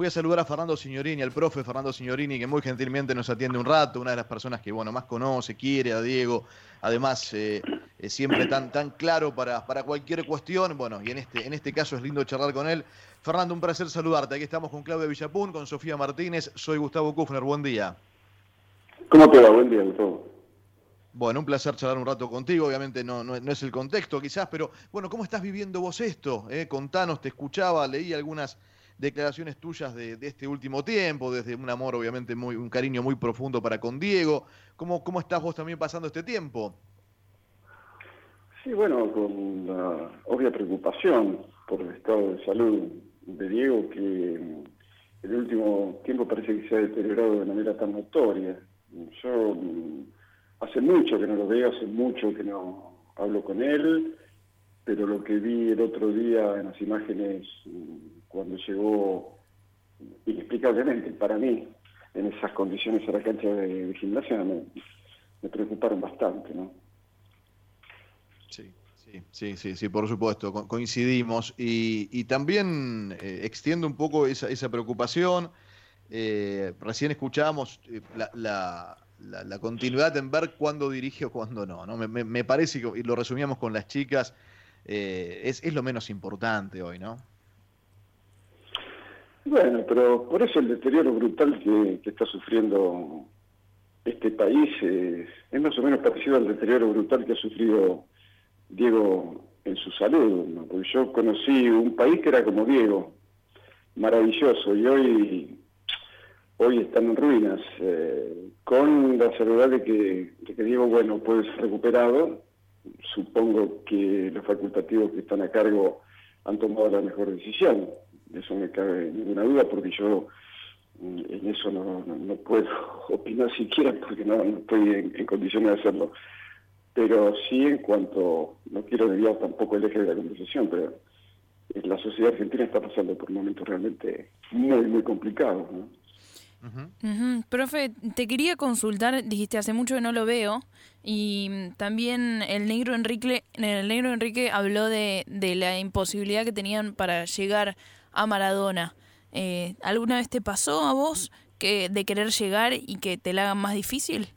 Voy a saludar a Fernando Signorini, al profe Fernando Signorini, que muy gentilmente nos atiende un rato, una de las personas que bueno más conoce, quiere a Diego, además eh, es siempre tan, tan claro para, para cualquier cuestión. Bueno, y en este, en este caso es lindo charlar con él. Fernando, un placer saludarte. Aquí estamos con Claudia Villapún, con Sofía Martínez. Soy Gustavo Kufner. Buen día. ¿Cómo te va? Buen día, Gustavo. Bueno, un placer charlar un rato contigo. Obviamente no, no, es el contexto quizás, pero bueno, ¿cómo estás viviendo vos esto? Eh? Contanos, te escuchaba, leí algunas declaraciones tuyas de, este último tiempo, desde un amor obviamente muy, un cariño muy profundo para con Diego. ¿Cómo, cómo estás vos también pasando este tiempo? Sí, bueno, con la obvia preocupación por el estado de salud de Diego, que el último tiempo parece que se ha deteriorado de manera tan notoria. Yo mm, hace mucho que no lo veo, hace mucho que no hablo con él, pero lo que vi el otro día en las imágenes mm, cuando llegó inexplicablemente para mí en esas condiciones a la cancha de, gimnasia me, me preocuparon bastante, ¿no? Sí. Sí, sí, sí, por supuesto, coincidimos. Y, también eh, extiendo un poco esa, esa preocupación. Eh, recién escuchábamos eh, la, la, continuidad en ver cuándo dirige o cuándo no. ¿no? Me, me, parece, que, y lo resumíamos con las chicas, es, es lo menos importante hoy, ¿no? Bueno, pero por eso el deterioro brutal que, que está sufriendo este país es, es, más o menos parecido al deterioro brutal que ha sufrido Diego en su salud, porque yo conocí un país que era como Diego, maravilloso, y hoy, hoy están en ruinas, eh, con la seguridad de que, Diego, bueno, puede recuperado, supongo que los facultativos que están a cargo han tomado la mejor decisión, eso me cabe ninguna duda, porque yo mm, en eso no, puedo opinar siquiera porque no, estoy en condiciones de hacerlo pero sí en cuanto, no quiero desviar tampoco el eje de la conversación, pero la sociedad argentina está pasando por momentos realmente muy, muy complicados. Profe, te quería consultar, dijiste hace mucho que no lo veo, y también el negro Enrique, el negro Enrique habló de, de la imposibilidad que tenían para llegar a Maradona. Eh, ¿Alguna vez te pasó a vos que de querer llegar y que te la hagan más difícil?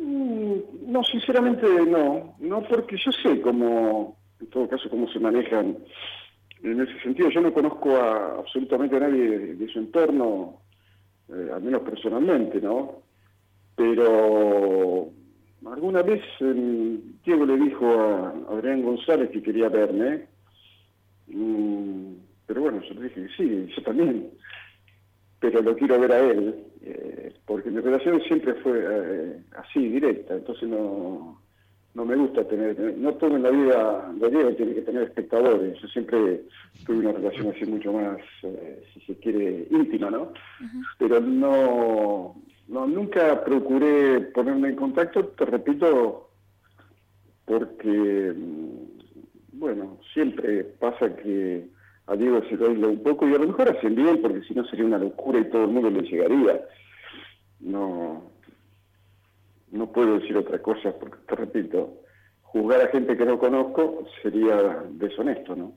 Mm, no, sinceramente no, no porque yo sé cómo, en todo caso, cómo se manejan en ese sentido. Yo no conozco a absolutamente a nadie de, su entorno, eh, al menos personalmente, ¿no? Pero alguna vez Diego le dijo a Adrián González que quería verme, pero bueno, yo le dije que sí, yo también, pero lo quiero ver a él. Eh, porque mi relación siempre fue eh, así, directa, entonces no, no me gusta tener, no todo en la vida Diego tiene que tener espectadores, yo siempre tuve una relación así mucho más, eh, si se quiere, íntima, ¿no? Pero no, no, nunca procuré ponerme en contacto, te repito, porque, mm, bueno, siempre pasa que a Diego se lo un poco y a lo mejor hacen bien porque si no sería una locura y todo el mundo le llegaría. No, no puedo decir otra cosa porque te repito, juzgar a gente que no conozco sería deshonesto, ¿no?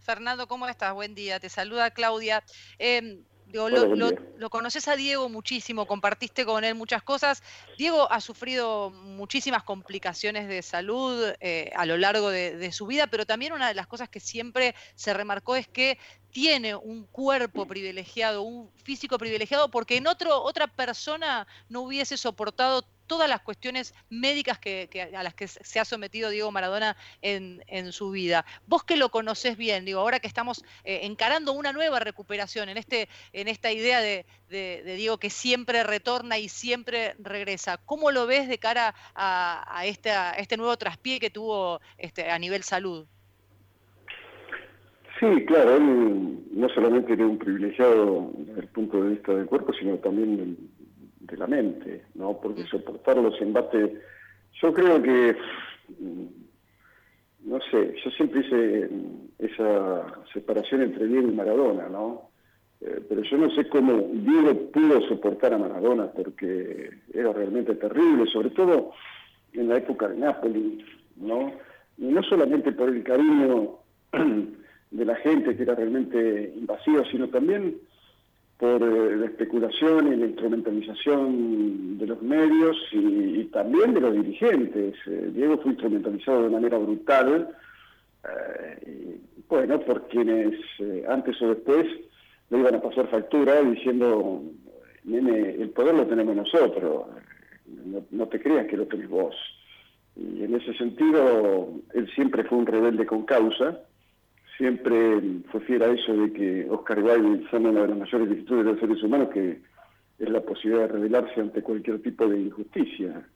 Fernando, ¿cómo estás? Buen día. Te saluda Claudia. Eh, lo, conoces a Diego muchísimo, compartiste con él muchas cosas. Diego ha sufrido muchísimas complicaciones de salud eh, a lo largo de, su vida, pero también una de las cosas que siempre se remarcó es que tiene un cuerpo privilegiado, un físico privilegiado, porque en otro, otra persona no hubiese soportado todas las cuestiones médicas que, a las que se ha sometido Diego Maradona en, su vida. Vos que lo conocés bien, digo, ahora que estamos eh, encarando una nueva recuperación en, este, en esta idea de, Diego que siempre retorna y siempre regresa, ¿cómo lo ves de cara a, este nuevo traspié que tuvo este, a nivel salud? Sí, claro, él no solamente tiene un privilegiado desde el punto de vista del cuerpo, sino también de la mente, ¿no? Porque soportar los embates, yo creo que, no sé, yo siempre hice esa separación entre Diego y Maradona, ¿no? Eh, pero yo no sé cómo Diego pudo soportar a Maradona, porque era realmente terrible, sobre todo en la época de Nápoles, ¿no? Y no solamente por el cariño de la gente que era realmente invasivo, sino también por eh, la especulación y la instrumentalización de los medios y, también de los dirigentes. Eh, Diego fue instrumentalizado de manera brutal, eh, bueno, por quienes antes o después le iban a pasar factura diciendo, nene, el poder lo tenemos nosotros, no, no te creas que lo tenés vos. Y en ese sentido, él siempre fue un rebelde con causa, siempre fue fiel a eso de que Oscar Wilde son una de las mayores virtudes de los seres humanos, que es la posibilidad de rebelarse ante cualquier tipo de injusticia.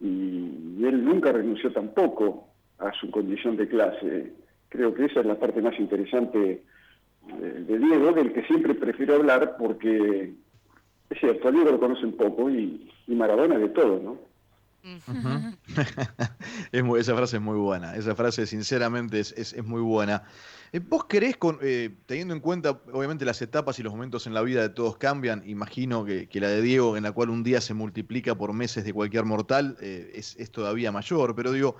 Y, él nunca renunció tampoco a su condición de clase. Creo que esa es la parte más interesante de, Diego, del que siempre prefiero hablar porque es cierto, a Diego lo conocen poco y, y Maradona de todo, ¿no? esa frase es muy buena, esa frase sinceramente es, muy buena. Eh, ¿Vos querés, eh, teniendo en cuenta, obviamente las etapas y los momentos en la vida de todos cambian, imagino que, la de Diego, en la cual un día se multiplica por meses de cualquier mortal, eh, es, todavía mayor, pero digo,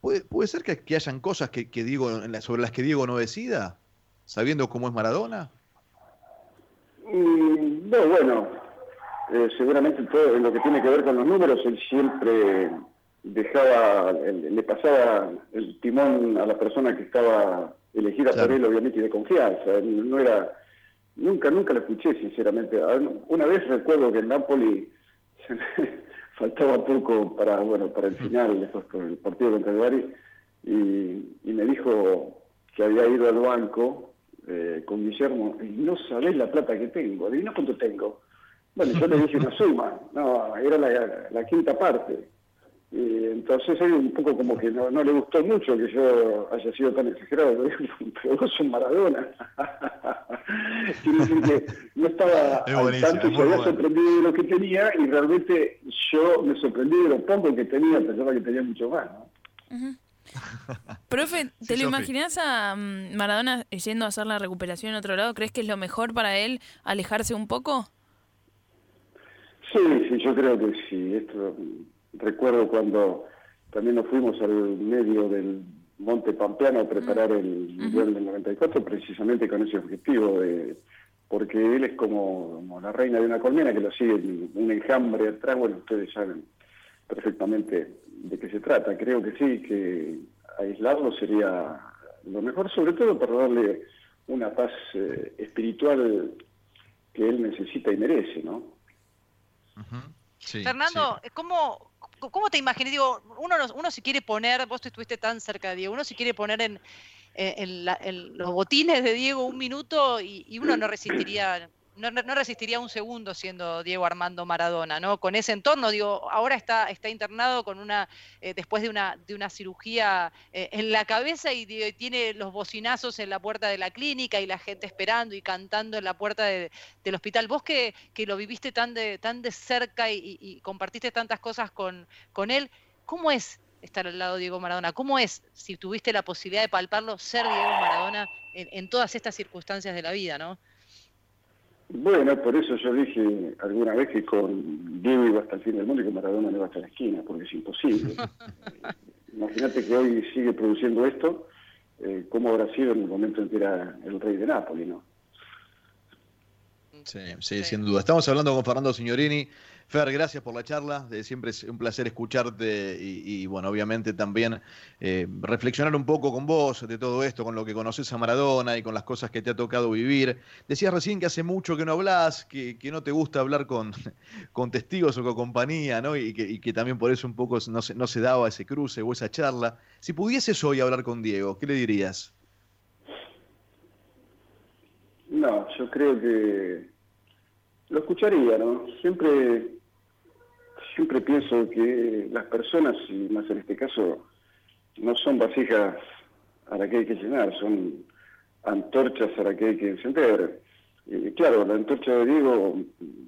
¿puede, ser que, hayan cosas que, Diego, sobre las que Diego no decida, sabiendo cómo es Maradona? Mm, no, bueno, eh, seguramente todo en lo que tiene que ver con los números, él siempre dejaba, le pasaba el timón a la persona que estaba elegida por él, obviamente, y de confianza. No era, nunca, nunca lo escuché, sinceramente. Una vez recuerdo que en Napoli faltaba poco para, bueno, para el final, después con el partido contra el Bari, y, me dijo que había ido al banco eh, con Guillermo, y no sabés la plata que tengo, adivina cuánto tengo. Bueno, yo le dije una suma, no, era la, quinta parte. Y entonces él un poco como que no, le gustó mucho que yo haya sido tan exagerado. pero vos sos Maradona. Quiere que no estaba al tanto, se había sorprendido de lo que tenía y realmente yo me sorprendí de lo poco que tenía, pensaba que tenía mucho más. ¿no? Profe, ¿te lo imaginas a mm, Maradona yendo a hacer la recuperación en otro lado? ¿Crees que es lo mejor para él alejarse un poco? Sí, sí, yo creo que sí. Esto recuerdo cuando también nos fuimos al medio del Monte Pampeano a preparar mm. el Mundial del 94 precisamente con ese objetivo de porque él es como, la reina de una colmena que lo sigue un enjambre atrás, bueno, ustedes saben perfectamente de qué se trata. Creo que sí, que aislarlo sería lo mejor, sobre todo para darle una paz eh, espiritual que él necesita y merece, ¿no? Fernando, ¿cómo, ¿cómo te imaginas? Digo, uno, uno si quiere poner, vos estuviste tan cerca de Diego, uno si quiere poner en, en, los botines de Diego un minuto y, y uno no resistiría no, resistiría un segundo siendo Diego Armando Maradona, ¿no? Con ese entorno, digo, ahora está, está internado con una, eh, después de una, de una cirugía eh, en la cabeza y, tiene los bocinazos en la puerta de la clínica y la gente esperando y cantando en la puerta del hospital. Vos que, que, lo viviste tan de, tan de cerca y, compartiste tantas cosas con, con él, ¿cómo es estar al lado de Diego Maradona? ¿Cómo es, si tuviste la posibilidad de palparlo, ser Diego Maradona en, en todas estas circunstancias de la vida, ¿no? Bueno, por eso yo dije alguna vez que con Diego iba hasta el fin del mundo y con Maradona no iba hasta la esquina, porque es imposible. Imagínate que hoy sigue produciendo esto, eh, ¿cómo habrá sido en el momento en que era el rey de Nápoles, no? Sí, sí, sin duda. Estamos hablando con Fernando Signorini. Fer, gracias por la charla. siempre es un placer escucharte y, bueno, obviamente también eh, reflexionar un poco con vos de todo esto, con lo que conoces a Maradona y con las cosas que te ha tocado vivir. Decías recién que hace mucho que no hablas, que, no te gusta hablar con, con, testigos o con compañía, ¿no? Y que, también por eso un poco no se, no se daba ese cruce o esa charla. Si pudieses hoy hablar con Diego, ¿qué le dirías? No, yo creo que lo escucharía, ¿no? Siempre, siempre pienso que las personas, y más en este caso, no son vasijas a las que hay que llenar, son antorchas a las que hay que encender. claro, la antorcha de Diego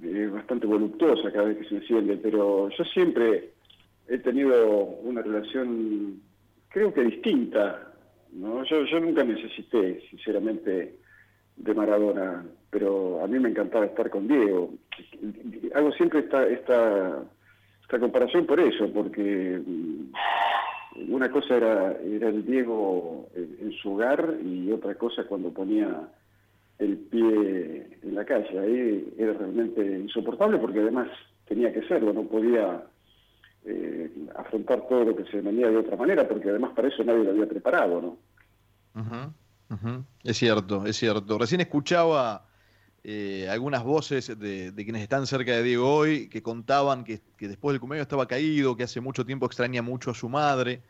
es bastante voluptuosa cada vez que se enciende, pero yo siempre he tenido una relación, creo que distinta. ¿no? Yo, yo nunca necesité, sinceramente, de Maradona pero a mí me encantaba estar con Diego. Hago siempre esta, esta, esta comparación por eso, porque mm, una cosa era, era el Diego en, su hogar y otra cosa cuando ponía el pie en la calle. Ahí era realmente insoportable porque además tenía que serlo, no podía eh, afrontar todo lo que se venía de otra manera porque además para eso nadie lo había preparado, ¿no? Es cierto, es cierto. Recién escuchaba eh, algunas voces de, quienes están cerca de Diego hoy que contaban que, después del cumpleaños estaba caído, que hace mucho tiempo extraña mucho a su madre.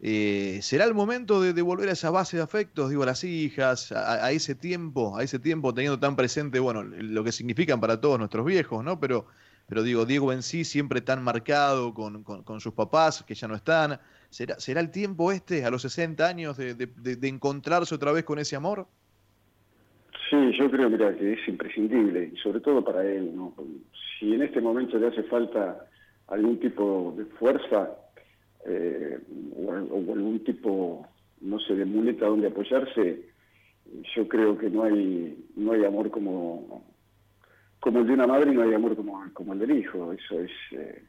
Eh, ¿Será el momento de, volver a esa base de afectos, digo, a las hijas, a, ese tiempo, a ese tiempo teniendo tan presente, bueno, lo que significan para todos nuestros viejos, ¿no? Pero, pero digo, Diego en sí siempre tan marcado con, sus papás que ya no están. ¿Será, ¿Será el tiempo este, a los 60 años, de encontrarse otra vez con ese amor? Sí, yo creo mira, que es imprescindible, y sobre todo para él. ¿no? Si en este momento le hace falta algún tipo de fuerza eh, o, algún tipo, no sé, de muleta donde apoyarse, yo creo que no hay no hay amor como como el de una madre y no hay amor como, como el del hijo. Eso es, eh,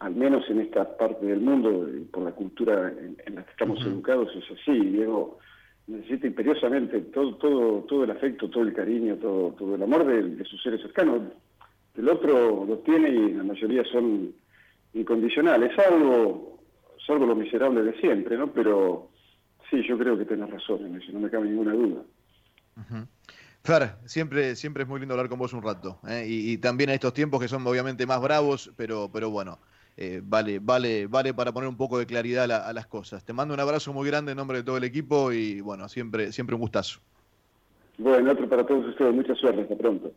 al menos en esta parte del mundo, por la cultura en, la que estamos educados, es así. Diego necesita imperiosamente todo, todo, todo el afecto, todo el cariño, todo, todo el amor de, sus seres cercanos. El otro lo tiene y la mayoría son incondicionales, salvo, salvo lo miserable de siempre, ¿no? Pero sí, yo creo que tenés razón en eso, no me cabe ninguna duda. Fer, siempre, siempre es muy lindo hablar con vos un rato, ¿eh? y, y, también en estos tiempos que son obviamente más bravos, pero, pero bueno, eh, vale, vale, vale para poner un poco de claridad a, las cosas. Te mando un abrazo muy grande en nombre de todo el equipo y bueno, siempre, siempre un gustazo. Bueno, otro para todos ustedes, mucha suerte, hasta pronto.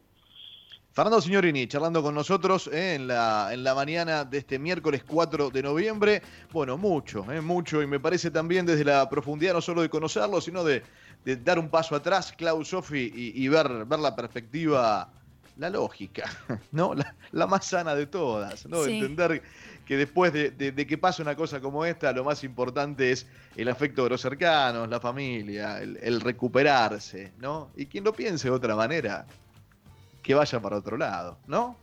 Fernando Signorini charlando con nosotros eh, en, la, en la mañana de este miércoles 4 de noviembre. Bueno, mucho, eh, mucho, y me parece también desde la profundidad no solo de conocerlo, sino de, dar un paso atrás, Klaus Sofi, y, ver, ver la perspectiva, la lógica, ¿no? La, más sana de todas, ¿no? Entender que después de, que pase una cosa como esta, lo más importante es el afecto de los cercanos, la familia, el, recuperarse, ¿no? Y quien lo piense de otra manera, que vaya para otro lado, ¿no?